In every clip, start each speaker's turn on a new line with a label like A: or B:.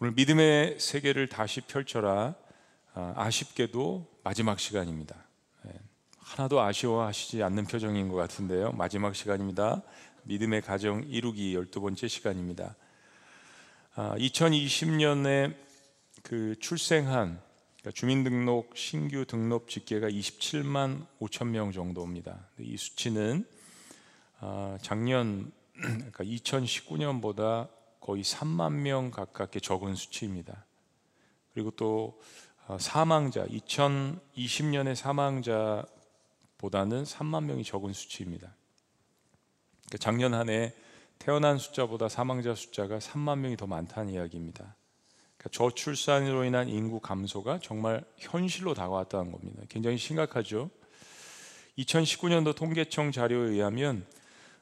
A: 오늘 믿음의 세계를 다시 펼쳐라. 아, 아쉽게도 마지막 시간입니다. 예, 하나도 아쉬워하시지 않는 표정인 것 같은데요. 마지막 시간입니다. 믿음의 가정 이루기 열두 번째 시간입니다. 2020년에 아, 그 출생한 그러니까 주민등록 신규 등록 집계가 27만 5천 명 정도입니다. 이 수치는 아, 작년 그러니까 2019년보다 거의 3만 명 가깝게 적은 수치입니다. 그리고 또 어, 사망자 2020년의 사망자보다는 3만 명이 적은 수치입니다. 그러니까 작년 한 해 태어난 숫자보다 사망자 숫자가 3만 명이 더 많다는 이야기입니다. 그러니까 저출산으로 인한 인구 감소가 정말 현실로 다가왔다는 겁니다. 굉장히 심각하죠. 2019년도 통계청 자료에 의하면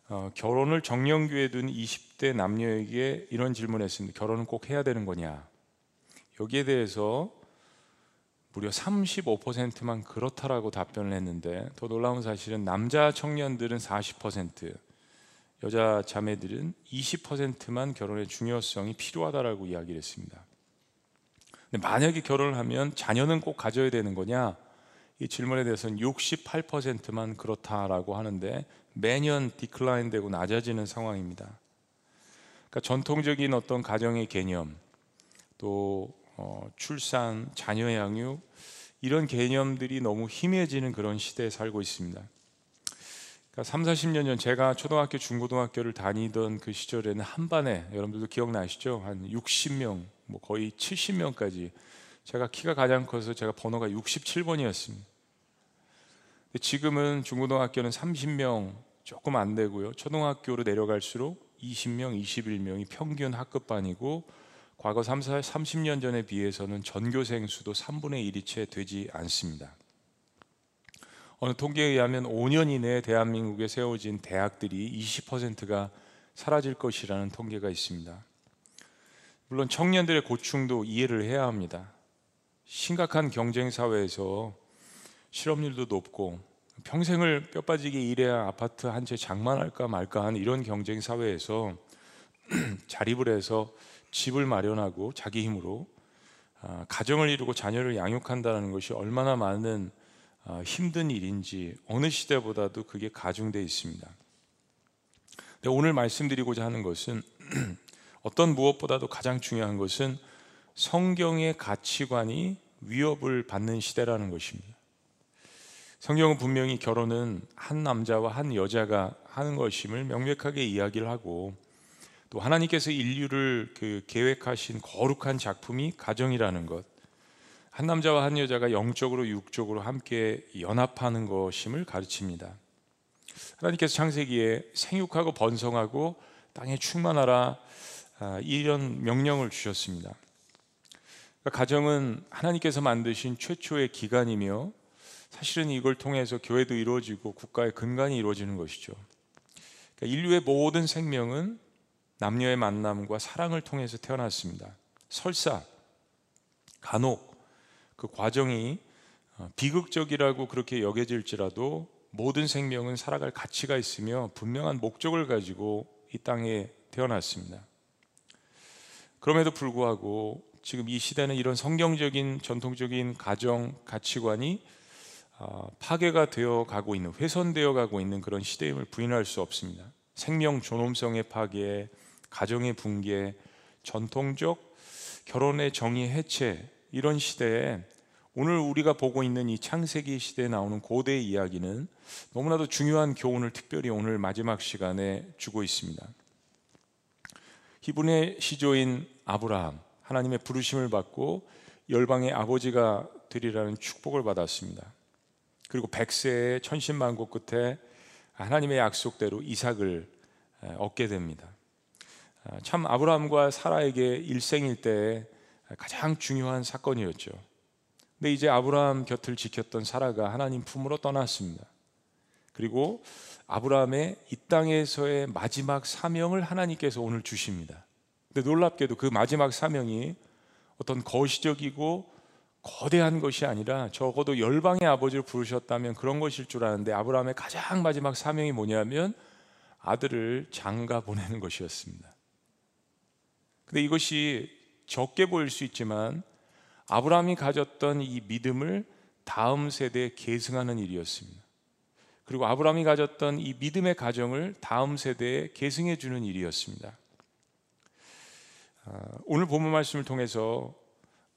A: 어, 결혼을 정년기에 둔 20대 남녀에게 이런 질문했습니다. 결혼은 꼭 해야 되는 거냐? 여기에 대해서 무려 35%만 그렇다라고 답변을 했는데 더 놀라운 사실은 남자 청년들은 40%, 여자 자매들은 20%만 결혼의 중요성이 필요하다라고 이야기를 했습니다. 근데 만약에 결혼을 하면 자녀는 꼭 가져야 되는 거냐? 이 질문에 대해서는 68%만 그렇다라고 하는데 매년 디클라인 되고 낮아지는 상황입니다. 그러니까 전통적인 어떤 가정의 개념, 또 어, 출산, 자녀 양육 이런 개념들이 너무 희미해지는 그런 시대에 살고 있습니다. 그러니까 3, 40년 전 제가 초등학교, 중고등학교를 다니던 그 시절에는 한 반에 여러분들도 기억나시죠? 한 60명, 뭐 거의 70명까지 제가 키가 가장 커서 제가 번호가 67번이었습니다. 지금은 중고등학교는 30명 조금 안 되고요. 초등학교로 내려갈수록 20명, 21명이 평균 학급반이고 과거 3, 30년 전에 비해서는 전교생 수도 3분의 1이 채 되지 않습니다. 어느 통계에 의하면 5년 이내에 대한민국에 세워진 대학들이 20%가 사라질 것이라는 통계가 있습니다. 물론 청년들의 고충도 이해를 해야 합니다. 심각한 경쟁 사회에서 실업률도 높고 평생을 뼈 빠지게 일해야 아파트 한 채 장만할까 말까 하는 이런 경쟁 사회에서 자립을 해서 집을 마련하고 자기 힘으로 아, 가정을 이루고 자녀를 양육한다는 것이 얼마나 많은 아, 힘든 일인지 어느 시대보다도 그게 가중되어 있습니다. 오늘 말씀드리고자 하는 것은 어떤 무엇보다도 가장 중요한 것은 성경의 가치관이 위협을 받는 시대라는 것입니다. 성경은 분명히 결혼은 한 남자와 한 여자가 하는 것임을 명백하게 이야기를 하고 또 하나님께서 인류를 그 계획하신 거룩한 작품이 가정이라는 것, 한 남자와 한 여자가 영적으로 육적으로 함께 연합하는 것임을 가르칩니다. 하나님께서 창세기에 생육하고 번성하고 땅에 충만하라 아, 이런 명령을 주셨습니다. 그러니까 가정은 하나님께서 만드신 최초의 기관이며 사실은 이걸 통해서 교회도 이루어지고 국가의 근간이 이루어지는 것이죠. 그러니까 인류의 모든 생명은 남녀의 만남과 사랑을 통해서 태어났습니다. 설사 간혹 그 과정이 어, 비극적이라고 그렇게 여겨질지라도 모든 생명은 살아갈 가치가 있으며 분명한 목적을 가지고 이 땅에 태어났습니다. 그럼에도 불구하고 지금 이 시대는 이런 성경적인 전통적인 가정 가치관이 어, 파괴가 되어 가고 있는 훼손되어 가고 있는 그런 시대임을 부인할 수 없습니다. 생명 존엄성의 파괴, 가정의 붕괴, 전통적 결혼의 정의 해체 이런 시대에 오늘 우리가 보고 있는 이 창세기 시대에 나오는 고대 이야기는 너무나도 중요한 교훈을 특별히 오늘 마지막 시간에 주고 있습니다. 히브리의 시조인 아브라함 하나님의 부르심을 받고 열방의 아버지가 되리라는 축복을 받았습니다. 그리고 백세의 천신만고 끝에 하나님의 약속대로 이삭을 얻게 됩니다. 아, 참 아브라함과 사라에게 일생일 때 가장 중요한 사건이었죠. 근데 이제 아브라함 곁을 지켰던 사라가 하나님 품으로 떠났습니다. 그리고 아브라함의 이 땅에서의 마지막 사명을 하나님께서 오늘 주십니다. 근데 놀랍게도 그 마지막 사명이 어떤 거시적이고 거대한 것이 아니라 적어도 열방의 아버지를 부르셨다면 그런 것일 줄 아는데 아브라함의 가장 마지막 사명이 뭐냐면 아들을 장가 보내는 것이었습니다. 근데 이것이 적게 보일 수 있지만 아브라함이 가졌던 이 믿음을 다음 세대에 계승하는 일이었습니다. 그리고 아브라함이 가졌던 이 믿음의 가정을 다음 세대에 계승해 주는 일이었습니다. 아, 오늘 본문 말씀을 통해서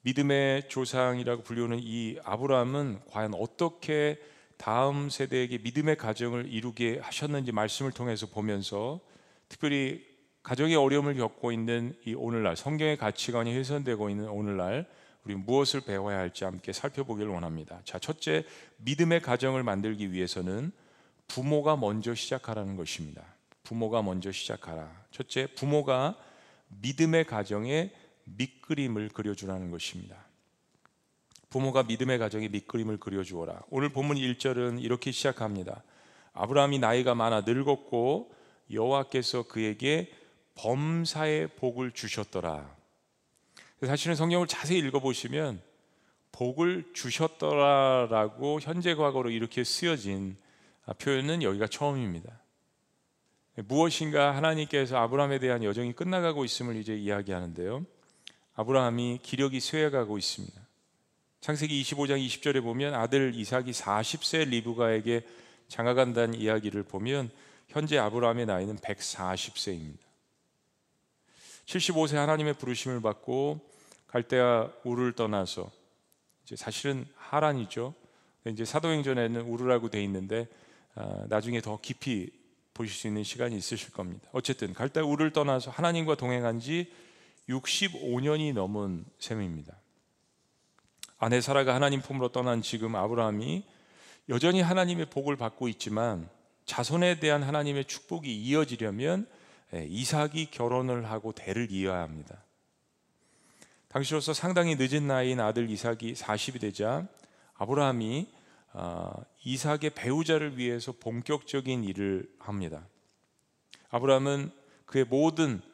A: 믿음의 조상이라고 불리우는 이 아브라함은 과연 어떻게 다음 세대에게 믿음의 가정을 이루게 하셨는지 말씀을 통해서 보면서 특별히 가정의 어려움을 겪고 있는 이 오늘날 성경의 가치관이 훼손되고 있는 오늘날 우리 무엇을 배워야 할지 함께 살펴보기를 원합니다. 자, 첫째 믿음의 가정을 만들기 위해서는 부모가 먼저 시작하라는 것입니다. 부모가 먼저 시작하라. 첫째 부모가 믿음의 가정에 밑그림을 그려주라는 것입니다. 부모가 믿음의 가정에 밑그림을 그려주어라. 오늘 본문 1절은 이렇게 시작합니다. 아브라함이 나이가 많아 늙었고 여호와께서 그에게 범사의 복을 주셨더라. 사실은 성경을 자세히 읽어보시면 복을 주셨더라라고 현재 과거로 이렇게 쓰여진 표현은 여기가 처음입니다. 무엇인가 하나님께서 아브라함에 대한 여정이 끝나가고 있음을 이제 이야기하는데요. 아브라함이 기력이 쇠해가고 있습니다. 창세기 25장 20절에 보면 아들 이삭이 40세 리브가에게 장가간다는 이야기를 보면 현재 아브라함의 나이는 140세입니다. 75세 하나님의 부르심을 받고 갈대아 우를 떠나서 이제 사실은 하란이죠. 이제 사도행전에는 우르라고 돼 있는데 아, 나중에 더 깊이 보실 수 있는 시간이 있으실 겁니다. 어쨌든 갈대 우를 떠나서 하나님과 동행한 지 65년이 넘은 셈입니다. 아내 사라가 하나님 품으로 떠난 지금 아브라함이 여전히 하나님의 복을 받고 있지만 자손에 대한 하나님의 축복이 이어지려면 예, 이삭이 결혼을 하고 대를 이어야 합니다. 당시로서 상당히 늦은 나이인 아들 이삭이 40이 되자 아브라함이 아, 이삭의 배우자를 위해서 본격적인 일을 합니다. 아브라함은 그의 모든 아,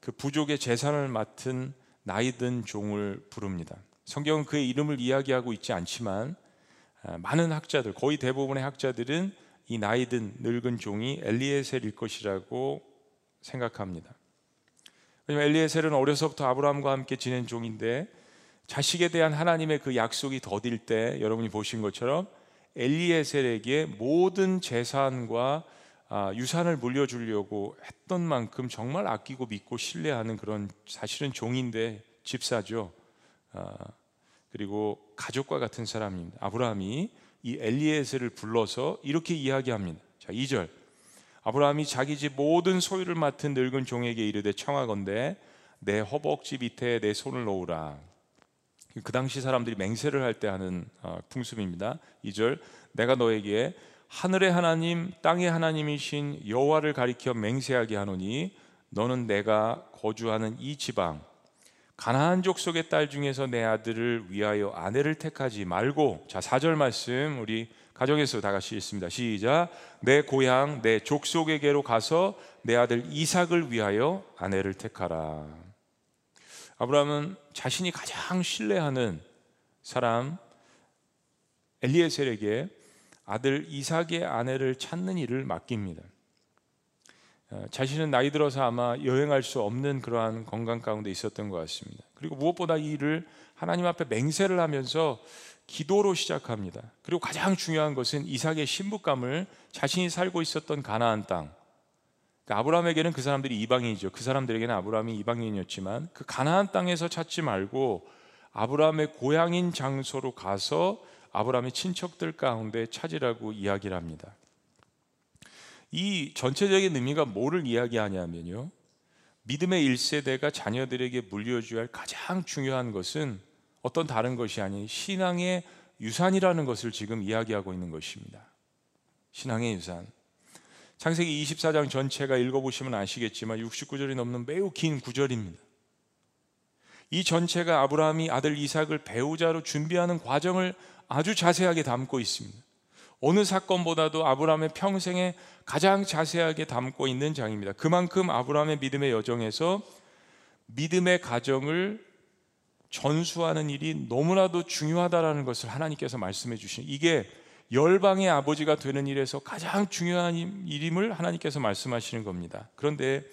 A: 그 부족의 재산을 맡은 나이든 종을 부릅니다. 성경은 그의 이름을 이야기하고 있지 않지만 아, 많은 학자들, 거의 대부분의 학자들은 이 나이든 늙은 종이 엘리에셀일 것이라고 생각합니다. 왜냐하면 엘리에셀은 어려서부터 아브라함과 함께 지낸 종인데 자식에 대한 하나님의 그 약속이 더딜 때 여러분이 보신 것처럼 엘리에셀에게 모든 재산과 아, 유산을 물려주려고 했던 만큼 정말 아끼고 믿고 신뢰하는 그런 사실은 종인데 집사죠. 아, 그리고 가족과 같은 사람입니다. 아브라함이 이 엘리에셀을 불러서 이렇게 이야기합니다. 자, 2절. 아브라함이 자기 집 모든 소유를 맡은 늙은 종에게 이르되 청하건대 내 허벅지 밑에 내 손을 놓으라. 그 당시 사람들이 맹세를 할 때 하는 어, 풍습입니다. 2절 내가 너에게 하늘의 하나님 땅의 하나님이신 여호와를 가리켜 맹세하게 하노니 너는 내가 거주하는 이 지방 가나안 족속의 딸 중에서 내 아들을 위하여 아내를 택하지 말고 자 4절 말씀 우리 가정에서 다 같이 읽습니다. 시작 내 고향 내 족속에게로 가서 내 아들 이삭을 위하여 아내를 택하라. 아브라함은 자신이 가장 신뢰하는 사람 엘리에셀에게 아들 이삭의 아내를 찾는 일을 맡깁니다. 어, 자신은 나이 들어서 아마 여행할 수 없는 그러한 건강 가운데 있었던 것 같습니다. 그리고 무엇보다 이 일을 하나님 앞에 맹세를 하면서 기도로 시작합니다. 그리고 가장 중요한 것은 이삭의 신부감을 자신이 살고 있었던 가나안 땅, 그러니까 아브라함에게는 그 사람들이 이방인이죠. 그 사람들에게는 아브라함이 이방인이었지만 그 가나안 땅에서 찾지 말고 아브라함의 고향인 장소로 가서 아브라함의 친척들 가운데 찾으라고 이야기를 합니다. 이 전체적인 의미가 뭐를 이야기하냐면요. 믿음의 1세대가 자녀들에게 물려줘야 할 가장 중요한 것은 어떤 다른 것이 아닌 신앙의 유산이라는 것을 지금 이야기하고 있는 것입니다. 신앙의 유산. 창세기 24장 전체가 읽어보시면 아시겠지만 69절이 넘는 매우 긴 구절입니다. 이 전체가 아브라함이 아들 이삭을 배우자로 준비하는 과정을 아주 자세하게 담고 있습니다. 어느 사건보다도 아브라함의 평생에 가장 자세하게 담고 있는 장입니다. 그만큼 아브라함의 믿음의 여정에서 믿음의 가정을 전수하는 일이 너무나도 중요하다라는 것을 하나님께서 말씀해 주신 이게 열방의 아버지가 되는 일에서 가장 중요한 일임을 하나님께서 말씀하시는 겁니다. 그런데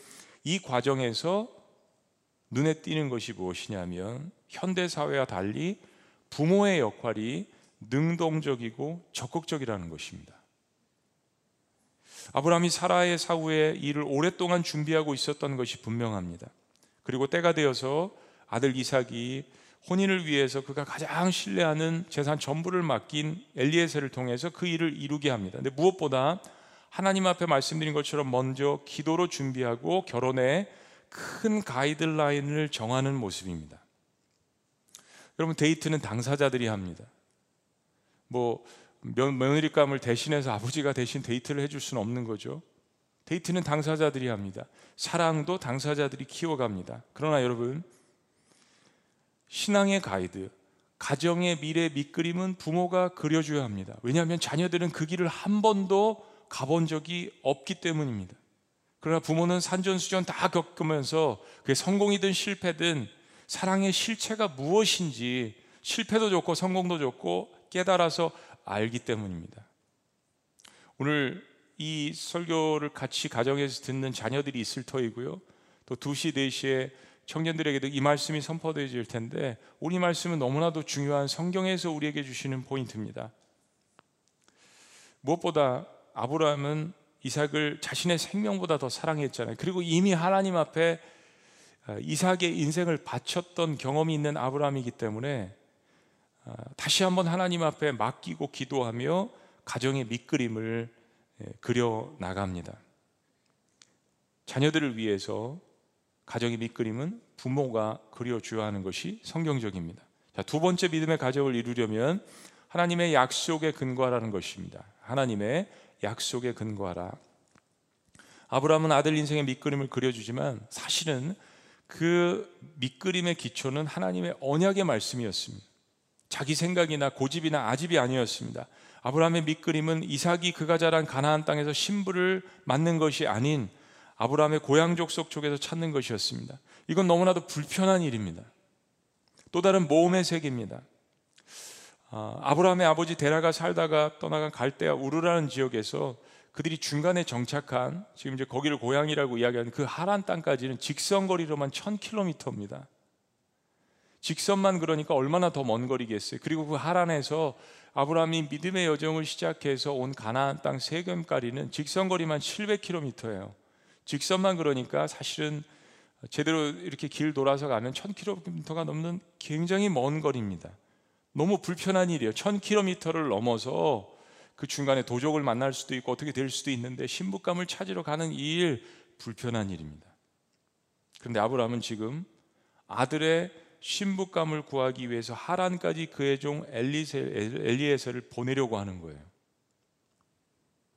A: 이 과정에서 눈에 띄는 것이 무엇이냐면 현대 사회와 달리 부모의 역할이 능동적이고 적극적이라는 것입니다. 아브라함이 사라의 사후에 일을 오랫동안 준비하고 있었던 것이 분명합니다. 그리고 때가 되어서 아들 이삭이 혼인을 위해서 그가 가장 신뢰하는 재산 전부를 맡긴 엘리에셀을 통해서 그 일을 이루게 합니다. 근데 무엇보다 하나님 앞에 말씀드린 것처럼 먼저 기도로 준비하고 결혼에 큰 가이드라인을 정하는 모습입니다. 여러분 데이트는 당사자들이 합니다. 뭐 며느리감을 대신해서 아버지가 대신 데이트를 해줄 수는 없는 거죠. 데이트는 당사자들이 합니다. 사랑도 당사자들이 키워갑니다. 그러나 여러분 신앙의 가이드, 가정의 미래 밑그림은 부모가 그려줘야 합니다. 왜냐하면 자녀들은 그 길을 한 번도 가본 적이 없기 때문입니다. 그러나 부모는 산전수전 다 겪으면서 그게 성공이든 실패든 사랑의 실체가 무엇인지 실패도 좋고 성공도 좋고 깨달아서 알기 때문입니다. 오늘 이 설교를 같이 가정에서 듣는 자녀들이 있을 터이고요. 또 2시, 4시에 청년들에게도 이 말씀이 선포되어질 텐데 오늘 이 말씀은 너무나도 중요한 성경에서 우리에게 주시는 포인트입니다. 무엇보다 아브라함은 이삭을 자신의 생명보다 더 사랑했잖아요. 그리고 이미 하나님 앞에 어, 이삭의 인생을 바쳤던 경험이 있는 아브라함이기 때문에 어, 다시 한번 하나님 앞에 맡기고 기도하며 가정의 밑그림을 예, 그려 나갑니다. 자녀들을 위해서 가정의 밑그림은 부모가 그려줘야 하는 것이 성경적입니다. 자, 두 번째 믿음의 가정을 이루려면 하나님의 약속에 근거하라는 것입니다. 하나님의 약속에 근거하라. 아브라함은 아들 인생의 밑그림을 그려주지만 사실은 그 밑그림의 기초는 하나님의 언약의 말씀이었습니다. 자기 생각이나 고집이나 아집이 아니었습니다. 아브라함의 밑그림은 이삭이 그가 자란 가나안 땅에서 신부를 맞는 것이 아닌 아브라함의 고향 족속 쪽에서 찾는 것이었습니다. 이건 너무나도 불편한 일입니다. 또 다른 모험의 세계입니다. 아, 아브라함의 아버지 데라가 살다가 떠나간 갈대아 우르라는 지역에서 그들이 중간에 정착한 지금 이제 거기를 고향이라고 이야기하는 그 하란 땅까지는 직선 거리로만 1000km입니다. 직선만 그러니까 얼마나 더 먼 거리겠어요. 그리고 그 하란에서 아브라함이 믿음의 여정을 시작해서 온 가나안 땅 세겜까지는 직선 거리만 700km예요. 직선만 그러니까 사실은 제대로 이렇게 길 돌아서 가면 1000km가 넘는 굉장히 먼 거리입니다. 너무 불편한 일이에요. 1000km를 넘어서 그 중간에 도적을 만날 수도 있고 어떻게 될 수도 있는데 신부감을 찾으러 가는 이 일 불편한 일입니다. 그런데 아브라함은 지금 아들의 신부감을 구하기 위해서 하란까지 그의 종 엘리에셀을 보내려고 하는 거예요.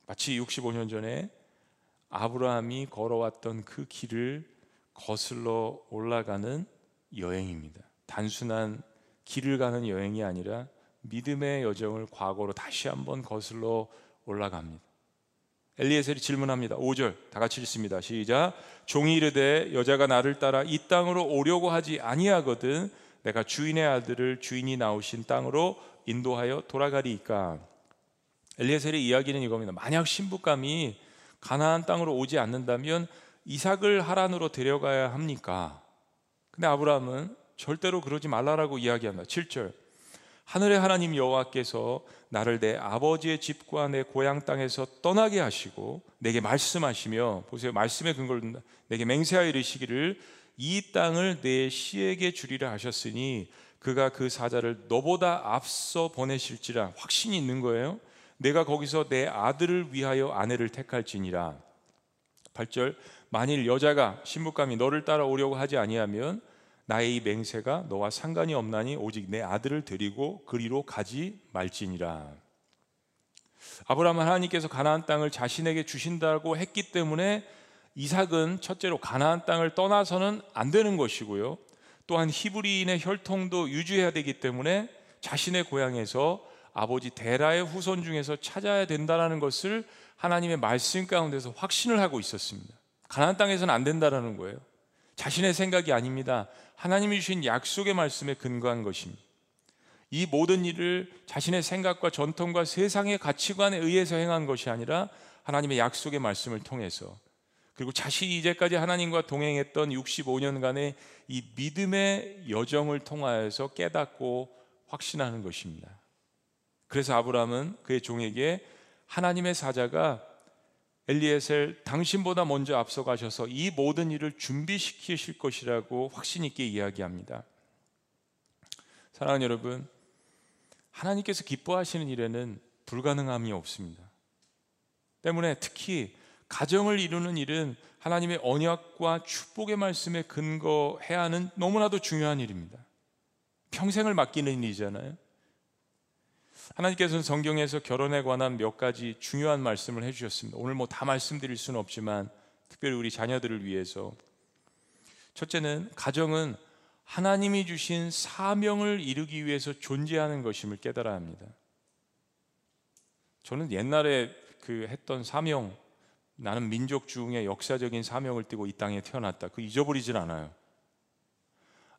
A: 마치 65년 전에 아브라함이 걸어왔던 그 길을 거슬러 올라가는 여행입니다. 단순한 길을 가는 여행이 아니라 믿음의 여정을 과거로 다시 한번 거슬러 올라갑니다. 엘리에셀이 질문합니다. 5절 다 같이 읽습니다. 시작. 종이 이르되 여자가 나를 따라 이 땅으로 오려고 하지 아니하거든 내가 주인의 아들을 주인이 나오신 땅으로 인도하여 돌아가리이까. 엘리에셀의 이야기는 이겁니다. 만약 신부감이 가나안 땅으로 오지 않는다면 이삭을 하란으로 데려가야 합니까? 근데 아브라함은 절대로 그러지 말라라고 이야기한다. 7절. 하늘의 하나님 여호와께서 나를 내 아버지의 집과 내 고향 땅에서 떠나게 하시고 내게 말씀하시며 보세요. 말씀의 근거를 내게 맹세하여 이르시기를 이 땅을 내 시에게 주리라 하셨으니 그가 그 사자를 너보다 앞서 보내실지라 확신이 있는 거예요. 내가 거기서 내 아들을 위하여 아내를 택할지니라. 8절 만일 여자가 신부감이 너를 따라오려고 하지 아니하면 나의 이 맹세가 너와 상관이 없나니 오직 내 아들을 데리고 그리로 가지 말지니라. 아브라함은 하나님께서 가나안 땅을 자신에게 주신다고 했기 때문에 이삭은 첫째로 가나안 땅을 떠나서는 안 되는 것이고요. 또한 히브리인의 혈통도 유지해야 되기 때문에 자신의 고향에서 아버지 데라의 후손 중에서 찾아야 된다라는 것을 하나님의 말씀 가운데서 확신을 하고 있었습니다. 가나안 땅에서는 안 된다라는 거예요. 자신의 생각이 아닙니다. 하나님이 주신 약속의 말씀에 근거한 것입니다. 이 모든 일을 자신의 생각과 전통과 세상의 가치관에 의해서 행한 것이 아니라 하나님의 약속의 말씀을 통해서 그리고 자신이 이제까지 하나님과 동행했던 65년간의 이 믿음의 여정을 통하여서 깨닫고 확신하는 것입니다. 그래서 아브라함은 그의 종에게 하나님의 사자가 엘리에셀 당신보다 먼저 앞서가셔서 이 모든 일을 준비시키실 것이라고 확신 있게 이야기합니다. 사랑하는 여러분, 하나님께서 기뻐하시는 일에는 불가능함이 없습니다. 때문에 특히 가정을 이루는 일은 하나님의 언약과 축복의 말씀에 근거해야 하는 너무나도 중요한 일입니다. 평생을 맡기는 일이잖아요. 하나님께서는 성경에서 결혼에 관한 몇 가지 중요한 말씀을 해주셨습니다. 오늘 뭐 다 말씀드릴 수는 없지만 특별히 우리 자녀들을 위해서 첫째는 가정은 하나님이 주신 사명을 이루기 위해서 존재하는 것임을 깨달아야 합니다. 저는 옛날에 그 했던 사명 나는 민족 중에 역사적인 사명을 띠고 이 땅에 태어났다. 그 잊어버리질 않아요.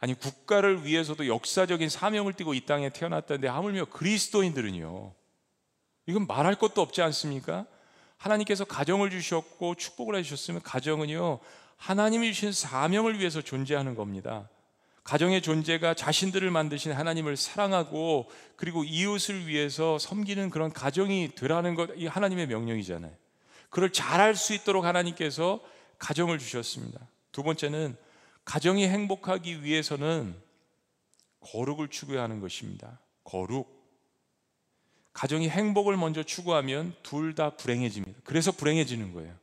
A: 아니 국가를 위해서도 역사적인 사명을 띠고 이 땅에 태어났다는데 하물며 그리스도인들은요. 이건 말할 것도 없지 않습니까? 하나님께서 가정을 주셨고 축복을 해주셨으면 가정은요 하나님이 주신 사명을 위해서 존재하는 겁니다. 가정의 존재가 자신들을 만드신 하나님을 사랑하고 그리고 이웃을 위해서 섬기는 그런 가정이 되라는 것, 이 하나님의 명령이잖아요. 그걸 잘할 수 있도록 하나님께서 가정을 주셨습니다. 두 번째는 가정이 행복하기 위해서는 거룩을 추구하는 것입니다. 거룩. 가정이 행복을 먼저 추구하면 둘 다 불행해집니다. 그래서 불행해지는 거예요.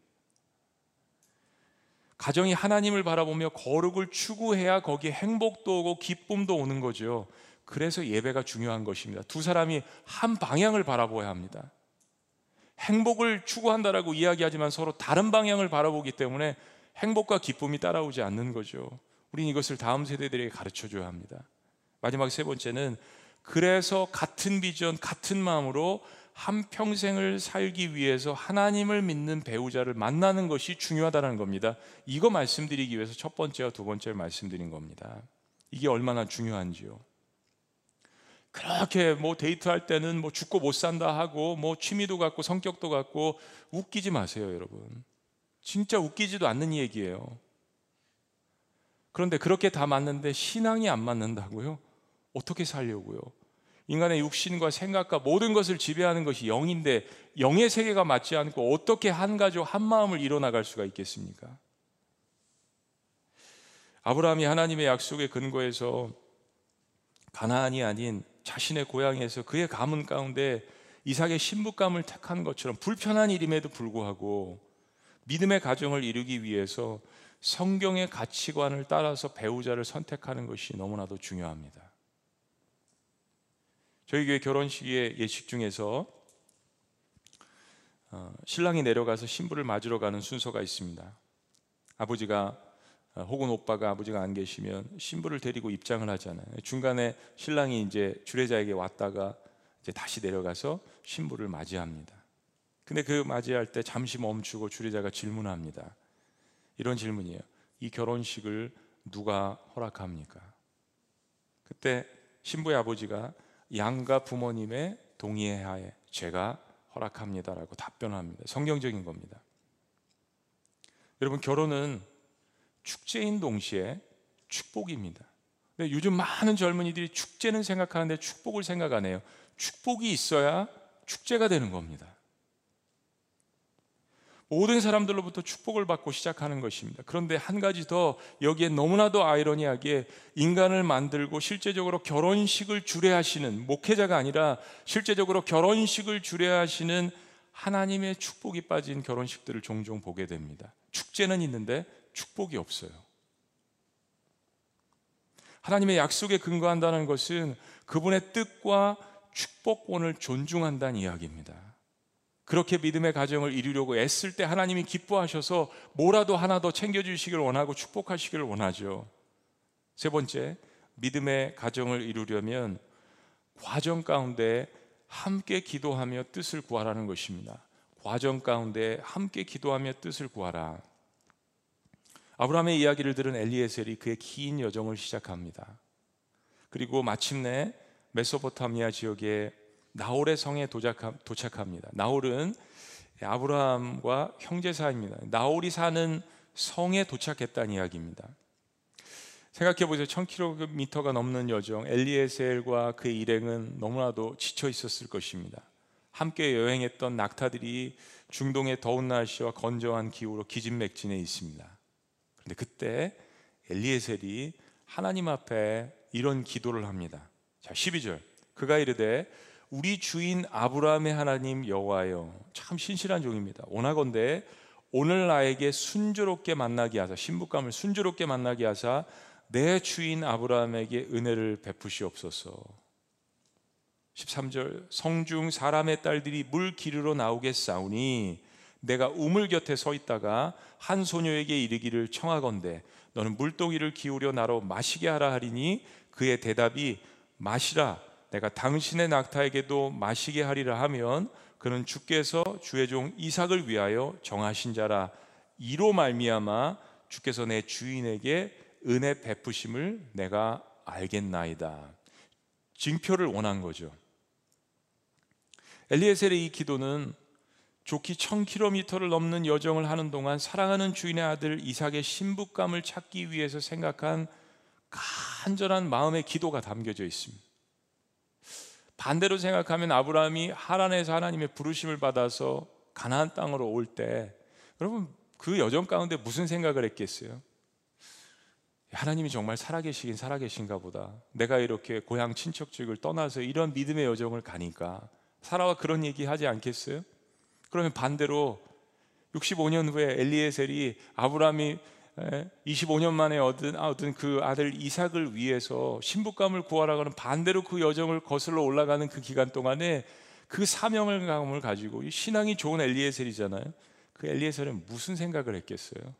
A: 가정이 하나님을 바라보며 거룩을 추구해야 거기에 행복도 오고 기쁨도 오는 거죠. 그래서 예배가 중요한 것입니다. 두 사람이 한 방향을 바라보아야 합니다. 행복을 추구한다라고 이야기하지만 서로 다른 방향을 바라보기 때문에 행복과 기쁨이 따라오지 않는 거죠. 우린 이것을 다음 세대들에게 가르쳐 줘야 합니다. 마지막 세 번째는 그래서 같은 비전, 같은 마음으로 한 평생을 살기 위해서 하나님을 믿는 배우자를 만나는 것이 중요하다는 겁니다. 이거 말씀드리기 위해서 첫 번째와 두 번째를 말씀드린 겁니다. 이게 얼마나 중요한지요. 그렇게 뭐 데이트할 때는 뭐 죽고 못 산다 하고 뭐 취미도 같고 성격도 같고 웃기지 마세요, 여러분. 진짜 웃기지도 않는 얘기예요. 그런데 그렇게 다 맞는데 신앙이 안 맞는다고요? 어떻게 살려고요? 인간의 육신과 생각과 모든 것을 지배하는 것이 영인데 영의 세계가 맞지 않고 어떻게 한 가족 한 마음을 이뤄나갈 수가 있겠습니까? 아브라함이 하나님의 약속에 근거해서 가나안이 아닌 자신의 고향에서 그의 가문 가운데 이삭의 신부감을 택한 것처럼 불편한 일임에도 불구하고 믿음의 가정을 이루기 위해서 성경의 가치관을 따라서 배우자를 선택하는 것이 너무나도 중요합니다. 저희 교회 결혼식의 예식 중에서 어, 신랑이 내려가서 신부를 맞으러 가는 순서가 있습니다. 아버지가 어, 혹은 오빠가 아버지가 안 계시면 신부를 데리고 입장을 하잖아요. 중간에 신랑이 이제 주례자에게 왔다가 이제 다시 내려가서 신부를 맞이합니다. 근데 그 맞이할 때 잠시 멈추고 주례자가 질문합니다. 이런 질문이에요. 이 결혼식을 누가 허락합니까? 그때 신부의 아버지가 양가 부모님의 동의에 하에 제가 허락합니다라고 답변합니다. 성경적인 겁니다. 여러분 결혼은 축제인 동시에 축복입니다. 근데 요즘 많은 젊은이들이 축제는 생각하는데 축복을 생각 안 해요. 축복이 있어야 축제가 되는 겁니다. 모든 사람들로부터 축복을 받고 시작하는 것입니다. 그런데 한 가지 더 여기에 너무나도 아이러니하게 인간을 만들고 실제적으로 결혼식을 주례하시는 목회자가 아니라 실제적으로 결혼식을 주례하시는 하나님의 축복이 빠진 결혼식들을 종종 보게 됩니다. 축제는 있는데 축복이 없어요. 하나님의 약속에 근거한다는 것은 그분의 뜻과 축복권을 존중한다는 이야기입니다. 그렇게 믿음의 가정을 이루려고 애쓸 때 하나님이 기뻐하셔서 뭐라도 하나 더 챙겨주시기를 원하고 축복하시기를 원하죠. 세 번째, 믿음의 가정을 이루려면 과정 가운데 함께 기도하며 뜻을 구하라는 것입니다. 과정 가운데 함께 기도하며 뜻을 구하라. 아브라함의 이야기를 들은 엘리에셀이 그의 긴 여정을 시작합니다. 그리고 마침내 메소포타미아 지역에 나홀의 성에 도착합니다. 나홀은 아브라함과 형제 사이입니다. 나홀이 사는 성에 도착했다는 이야기입니다. 생각해 보세요. 1000km가 넘는 여정, 엘리에셀과 그의 일행은 너무나도 지쳐 있었을 것입니다. 함께 여행했던 낙타들이 중동의 더운 날씨와 건조한 기후로 기진맥진해 있습니다. 그런데 그때 엘리에셀이 하나님 앞에 이런 기도를 합니다. 자, 12절. 그가 이르되 우리 주인 아브라함의 하나님 여호와여 참 신실한 종입니다. 오나건대 오늘 나에게 순조롭게 만나게 하사 신부감을 순조롭게 만나게 하사 내 주인 아브라함에게 은혜를 베푸시옵소서. 13절 성중 사람의 딸들이 물 기르러 나오겠사오니 내가 우물 곁에 서 있다가 한 소녀에게 이르기를 청하건대 너는 물동이를 기울여 나로 마시게 하라 하리니 그의 대답이 마시라 내가 당신의 낙타에게도 마시게 하리라 하면 그는 주께서 주의 종 이삭을 위하여 정하신 자라 이로 말미암아 주께서 내 주인에게 은혜 베푸심을 내가 알겠나이다. 징표를 원한 거죠. 엘리에셀의 이 기도는 좋기 1000km를 넘는 여정을 하는 동안 사랑하는 주인의 아들 이삭의 신부감을 찾기 위해서 생각한 간절한 마음의 기도가 담겨져 있습니다. 반대로 생각하면 아브라함이 하란에서 하나님의 부르심을 받아서 가나안 땅으로 올 때 여러분 그 여정 가운데 무슨 생각을 했겠어요? 하나님이 정말 살아계시긴 살아계신가 보다. 내가 이렇게 고향 친척집을 떠나서 이런 믿음의 여정을 가니까 사라와 그런 얘기 하지 않겠어요? 그러면 반대로 65년 후에 엘리에셀이 아브라함이 25년 만에 얻은, 얻은 그 아들 이삭을 위해서 신부감을 구하라고는 반대로 그 여정을 거슬러 올라가는 그 기간 동안에 그 사명을 감을 가지고 신앙이 좋은 엘리에셀이잖아요. 그 엘리에셀은 무슨 생각을 했겠어요?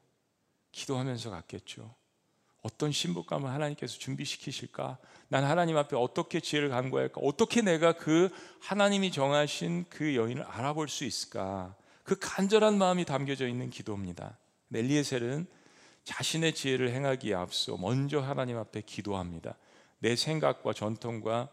A: 기도하면서 갔겠죠. 어떤 신부감을 하나님께서 준비시키실까? 난 하나님 앞에 어떻게 지혜를 간구할까? 어떻게 내가 그 하나님이 정하신 그 여인을 알아볼 수 있을까? 그 간절한 마음이 담겨져 있는 기도입니다. 엘리에셀은 자신의 지혜를 행하기에 앞서 먼저 하나님 앞에 기도합니다. 내 생각과 전통과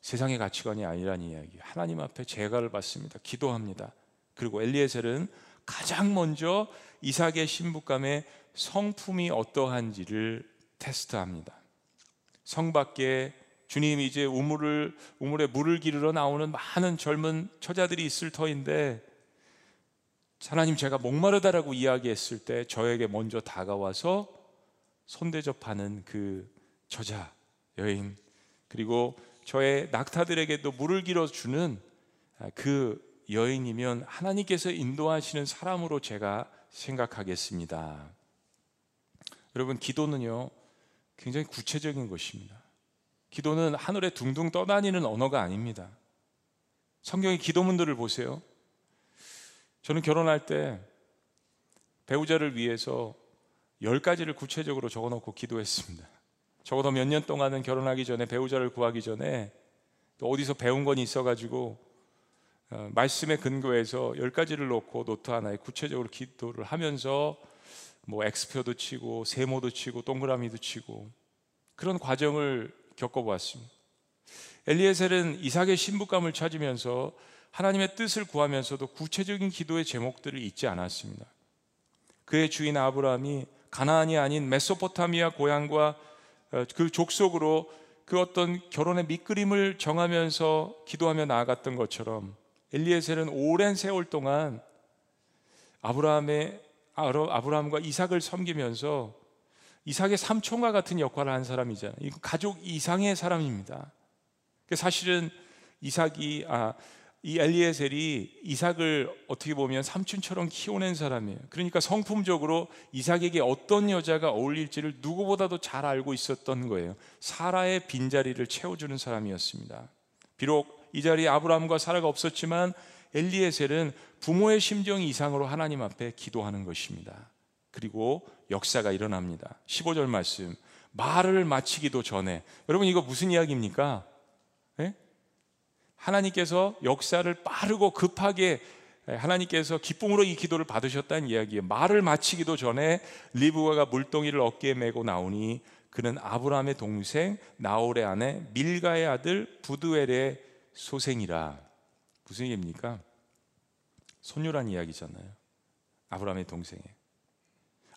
A: 세상의 가치관이 아니라는 이야기. 하나님 앞에 제가를 받습니다. 기도합니다. 그리고 엘리에셀은 가장 먼저 이삭의 신부감의 성품이 어떠한지를 테스트합니다. 성 밖에 주님 이제 우물을 우물에 물을 기르러 나오는 많은 젊은 처자들이 있을 터인데 하나님 제가 목마르다라고 이야기했을 때 저에게 먼저 다가와서 손대접하는 그 처자 여인 그리고 저의 낙타들에게도 물을 길어 주는 그 여인이면 하나님께서 인도하시는 사람으로 제가 생각하겠습니다. 여러분 기도는요 굉장히 구체적인 것입니다. 기도는 하늘에 둥둥 떠다니는 언어가 아닙니다. 성경의 기도문들을 보세요. 저는 결혼할 때 배우자를 위해서 열 가지를 구체적으로 적어놓고 기도했습니다. 적어도 몇 년 동안은 결혼하기 전에 배우자를 구하기 전에 또 어디서 배운 건 있어가지고 어, 말씀에 근거해서 열 가지를 놓고 노트 하나에 구체적으로 기도를 하면서 뭐 엑스표도 치고 세모도 치고 동그라미도 치고 그런 과정을 겪어보았습니다. 엘리에셀은 이삭의 신부감을 찾으면서 하나님의 뜻을 구하면서도 구체적인 기도의 제목들을 잊지 않았습니다. 그의 주인 아브라함이 가나안이 아닌 메소포타미아 고향과 어, 그 족속으로 그 어떤 결혼의 밑그림을 정하면서 기도하며 나아갔던 것처럼 엘리에셀은 오랜 세월 동안 아브라함의 아브라함과 이삭을 섬기면서 이삭의 삼촌과 같은 역할을 한 사람이잖아요. 가족 이상의 사람입니다. 사실은 이삭이 아, 이 엘리에셀이 이삭을 어떻게 보면 삼촌처럼 키워낸 사람이에요. 그러니까 성품적으로 이삭에게 어떤 여자가 어울릴지를 누구보다도 잘 알고 있었던 거예요. 사라의 빈자리를 채워주는 사람이었습니다. 비록 이 자리에 아브라함과 사라가 없었지만 엘리에셀은 부모의 심정 이상으로 하나님 앞에 기도하는 것입니다. 그리고 역사가 일어납니다. 15절 말씀. 말을 마치기도 전에 여러분 이거 무슨 이야기입니까? 네? 하나님께서 역사를 빠르고 급하게 하나님께서 기쁨으로 이 기도를 받으셨다는 이야기예요. 말을 마치기도 전에 리브가가 물동이를 어깨에 메고 나오니 그는 아브라함의 동생 나홀의 아내 밀가의 아들 부두엘의 소생이라 무슨 얘기입니까? 손유란 이야기잖아요. 아브라함의 동생에.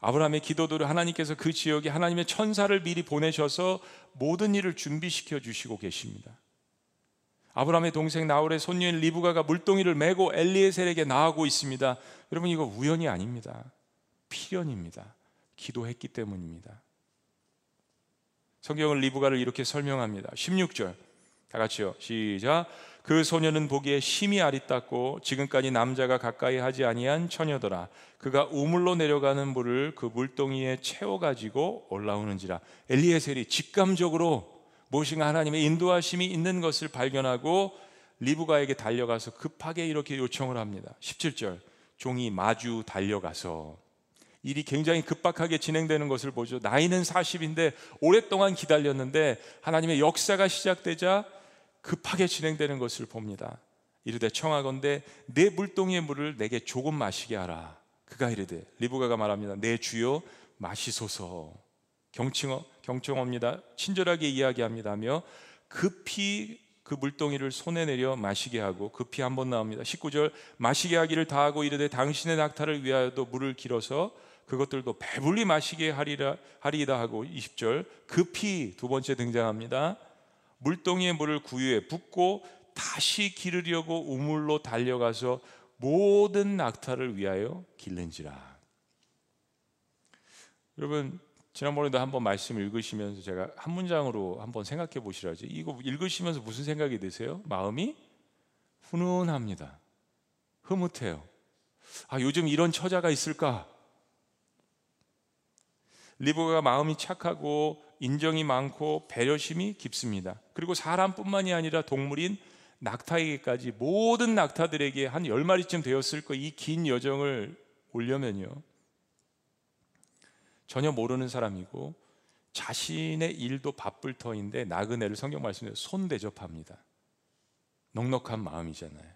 A: 아브라함의 기도들을 하나님께서 그 지역에 하나님의 천사를 미리 보내셔서 모든 일을 준비시켜 주시고 계십니다. 아브라함의 동생 나홀의 손녀인 리브가가 물동이를 메고 엘리에셀에게 나아가고 있습니다. 여러분 이거 우연이 아닙니다. 필연입니다. 기도했기 때문입니다. 성경은 리브가를 이렇게 설명합니다. 16절 다 같이요. 시작. 그 소녀는 보기에 심히 아리따고 지금까지 남자가 가까이 하지 아니한 처녀더라. 그가 우물로 내려가는 물을 그 물동이에 채워 가지고 올라오는지라. 엘리에셀이 직감적으로 무엇인가 하나님의 인도하심이 있는 것을 발견하고 리브가에게 달려가서 급하게 이렇게 요청을 합니다. 17절. 종이 마주 달려가서 일이 굉장히 급박하게 진행되는 것을 보죠. 나이는 40인데 오랫동안 기다렸는데 하나님의 역사가 시작되자 급하게 진행되는 것을 봅니다. 이르되 청하건대 내 물동이의 물을 내게 조금 마시게 하라. 그가 이르되 리브가가 말합니다. 내 주여 마시소서. 경칭어 경청합니다. 친절하게 이야기합니다며 급히 그 물동이를 손에 내려 마시게 하고 급히 한 번 나옵니다. 19절 마시게 하기를 다하고 이르되 당신의 낙타를 위하여도 물을 길어서 그것들도 배불리 마시게 하리라 하리이다 하고 20절 급히 두 번째 등장합니다. 물동이의 물을 구유에 붓고 다시 기르려고 우물로 달려가서 모든 낙타를 위하여 길른지라. 여러분 지난번에도 한번 말씀 읽으시면서 제가 한 문장으로 한번 생각해 보시라지. 이거 읽으시면서 무슨 생각이 드세요? 마음이 훈훈합니다. 흐뭇해요. 아 요즘 이런 처자가 있을까? 리브가 마음이 착하고 인정이 많고 배려심이 깊습니다. 그리고 사람뿐만이 아니라 동물인 낙타에게까지 모든 낙타들에게 한 열마리쯤 되었을 거 이 긴 여정을 올려면요. 전혀 모르는 사람이고 자신의 일도 바쁠 터인데 나그네를 성경 말씀에 손 대접합니다. 넉넉한 마음이잖아요.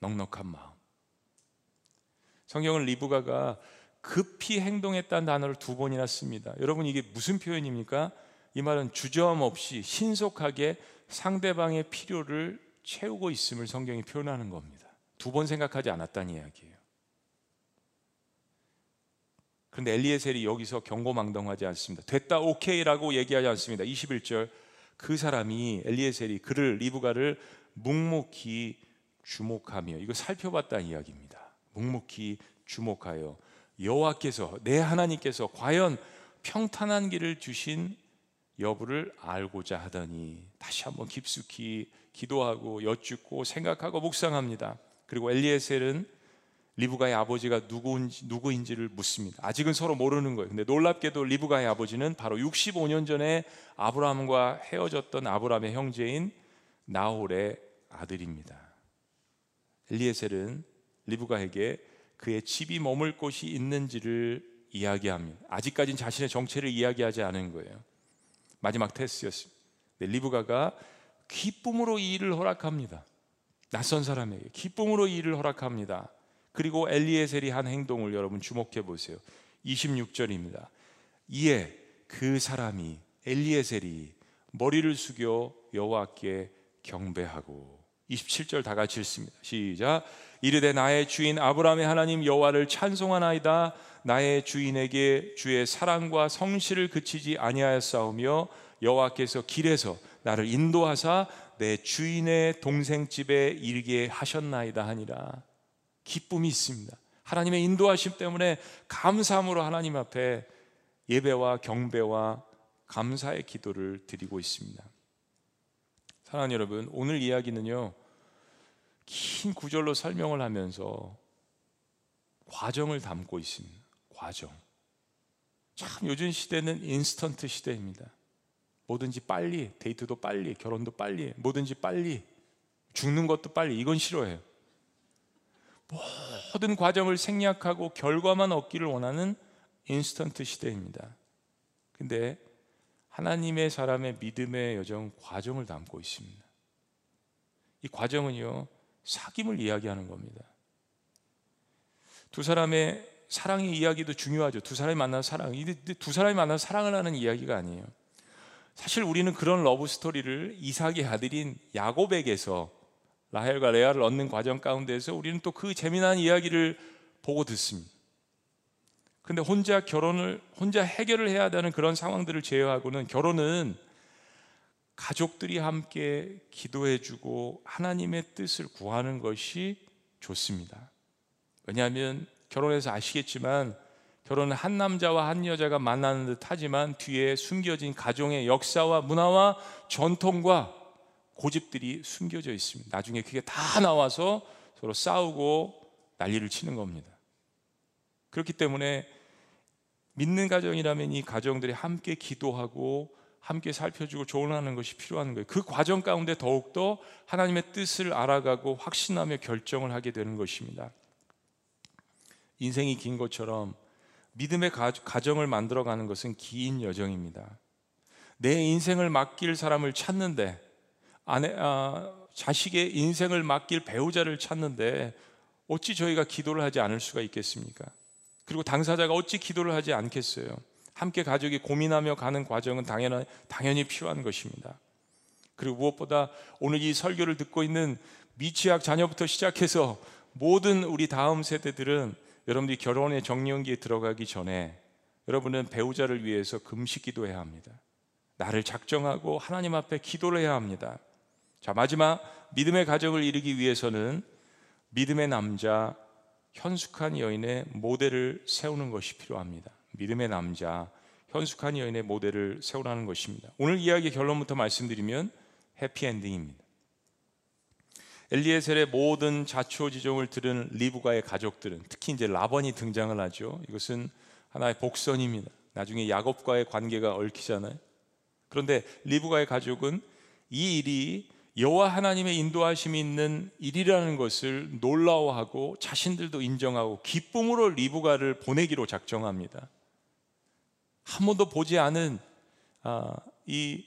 A: 넉넉한 마음. 성경은 리브가가 급히 행동했다는 단어를 두 번이나 씁니다. 여러분 이게 무슨 표현입니까? 이 말은 주저함 없이 신속하게 상대방의 필요를 채우고 있음을 성경이 표현하는 겁니다. 두 번 생각하지 않았다는 이야기예요. 그런데 엘리에셀이 여기서 경고망동하지 않습니다. 됐다 오케이라고 얘기하지 않습니다. 21절 그 사람이 엘리에셀이 그를 리브가를 묵묵히 주목하며 이거 살펴봤다는 이야기입니다. 묵묵히 주목하여 여호와께서 내 하나님께서 과연 평탄한 길을 주신 여부를 알고자 하더니 다시 한번 깊숙이 기도하고 여쭙고 생각하고 묵상합니다. 그리고 엘리에셀은 리브가의 아버지가 누구인지, 누구인지를 묻습니다. 아직은 서로 모르는 거예요. 근데 놀랍게도 리브가의 아버지는 바로 65년 전에 아브라함과 헤어졌던 아브라함의 형제인 나홀의 아들입니다. 엘리에셀은 리브가에게 그의 집이 머물 곳이 있는지를 이야기합니다. 아직까지는 자신의 정체를 이야기하지 않은 거예요. 마지막 테스트였습니다. 리브가가 기쁨으로 이 일을 허락합니다. 낯선 사람에게 기쁨으로 이 일을 허락합니다. 그리고 엘리에셀이 한 행동을 여러분 주목해 보세요. 26절입니다. 이에 그 사람이 엘리에셀이 머리를 숙여 여호와께 경배하고 27절 다 같이 읽습니다. 시작. 이르되 나의 주인 아브라함의 하나님 여호와를 찬송하나이다. 나의 주인에게 주의 사랑과 성실을 그치지 아니하였사오며 여호와께서 길에서 나를 인도하사 내 주인의 동생 집에 이르게 하셨나이다 하니라. 기쁨이 있습니다. 하나님의 인도하심 때문에 감사함으로 하나님 앞에 예배와 경배와 감사의 기도를 드리고 있습니다. 사랑하는 여러분, 오늘 이야기는요, 긴 구절로 설명을 하면서 과정을 담고 있습니다. 과정. 참 요즘 시대는 인스턴트 시대입니다. 뭐든지 빨리, 데이트도 빨리, 결혼도 빨리, 뭐든지 빨리, 죽는 것도 빨리, 이건 싫어해요. 모든 과정을 생략하고 결과만 얻기를 원하는 인스턴트 시대입니다. 근데 하나님의 사람의 믿음의 여정 과정을 담고 있습니다. 이 과정은요, 사귐을 이야기하는 겁니다. 두 사람의 사랑의 이야기도 중요하죠. 두 사람이 만나서 사랑. 두 사람이 만나서 사랑을 하는 이야기가 아니에요. 사실 우리는 그런 러브 스토리를 이삭의 아들인 야곱에게서 라헬과 레아를 얻는 과정 가운데서 우리는 또 그 재미난 이야기를 보고 듣습니다. 근데 혼자 결혼을 혼자 해결을 해야 되는 그런 상황들을 제외하고는 결혼은 가족들이 함께 기도해 주고 하나님의 뜻을 구하는 것이 좋습니다. 왜냐하면 결혼해서 아시겠지만 결혼은 한 남자와 한 여자가 만나는 듯 하지만 뒤에 숨겨진 가정의 역사와 문화와 전통과 고집들이 숨겨져 있습니다. 나중에 그게 다 나와서 서로 싸우고 난리를 치는 겁니다. 그렇기 때문에 믿는 가정이라면 이 가정들이 함께 기도하고 함께 살펴주고 조언하는 것이 필요한 거예요. 그 과정 가운데 더욱더 하나님의 뜻을 알아가고 확신하며 결정을 하게 되는 것입니다. 인생이 긴 것처럼 믿음의 가정을 만들어가는 것은 긴 여정입니다. 내 인생을 맡길 사람을 찾는데 아내, 아, 자식의 인생을 맡길 배우자를 찾는데 어찌 저희가 기도를 하지 않을 수가 있겠습니까? 그리고 당사자가 어찌 기도를 하지 않겠어요? 함께 가족이 고민하며 가는 과정은 당연히, 당연히 필요한 것입니다. 그리고 무엇보다 오늘 이 설교를 듣고 있는 미취학 자녀부터 시작해서 모든 우리 다음 세대들은 여러분들이 결혼의 정년기에 들어가기 전에 여러분은 배우자를 위해서 금식 기도해야 합니다. 나를 작정하고 하나님 앞에 기도를 해야 합니다. 자, 마지막 믿음의 가정을 이루기 위해서는 믿음의 남자, 현숙한 여인의 모델을 세우는 것이 필요합니다. 믿음의 남자, 현숙한 여인의 모델을 세우라는 것입니다. 오늘 이야기 결론부터 말씀드리면 해피엔딩입니다. 엘리에셀의 모든 자초지종을 들은 리브가의 가족들은 특히 이제 라번이 등장을 하죠. 이것은 하나의 복선입니다. 나중에 야곱과의 관계가 얽히잖아요. 그런데 리브가의 가족은 이 일이 여호와 하나님의 인도하심이 있는 일이라는 것을 놀라워하고 자신들도 인정하고 기쁨으로 리브가를 보내기로 작정합니다. 한 번도 보지 않은 아, 이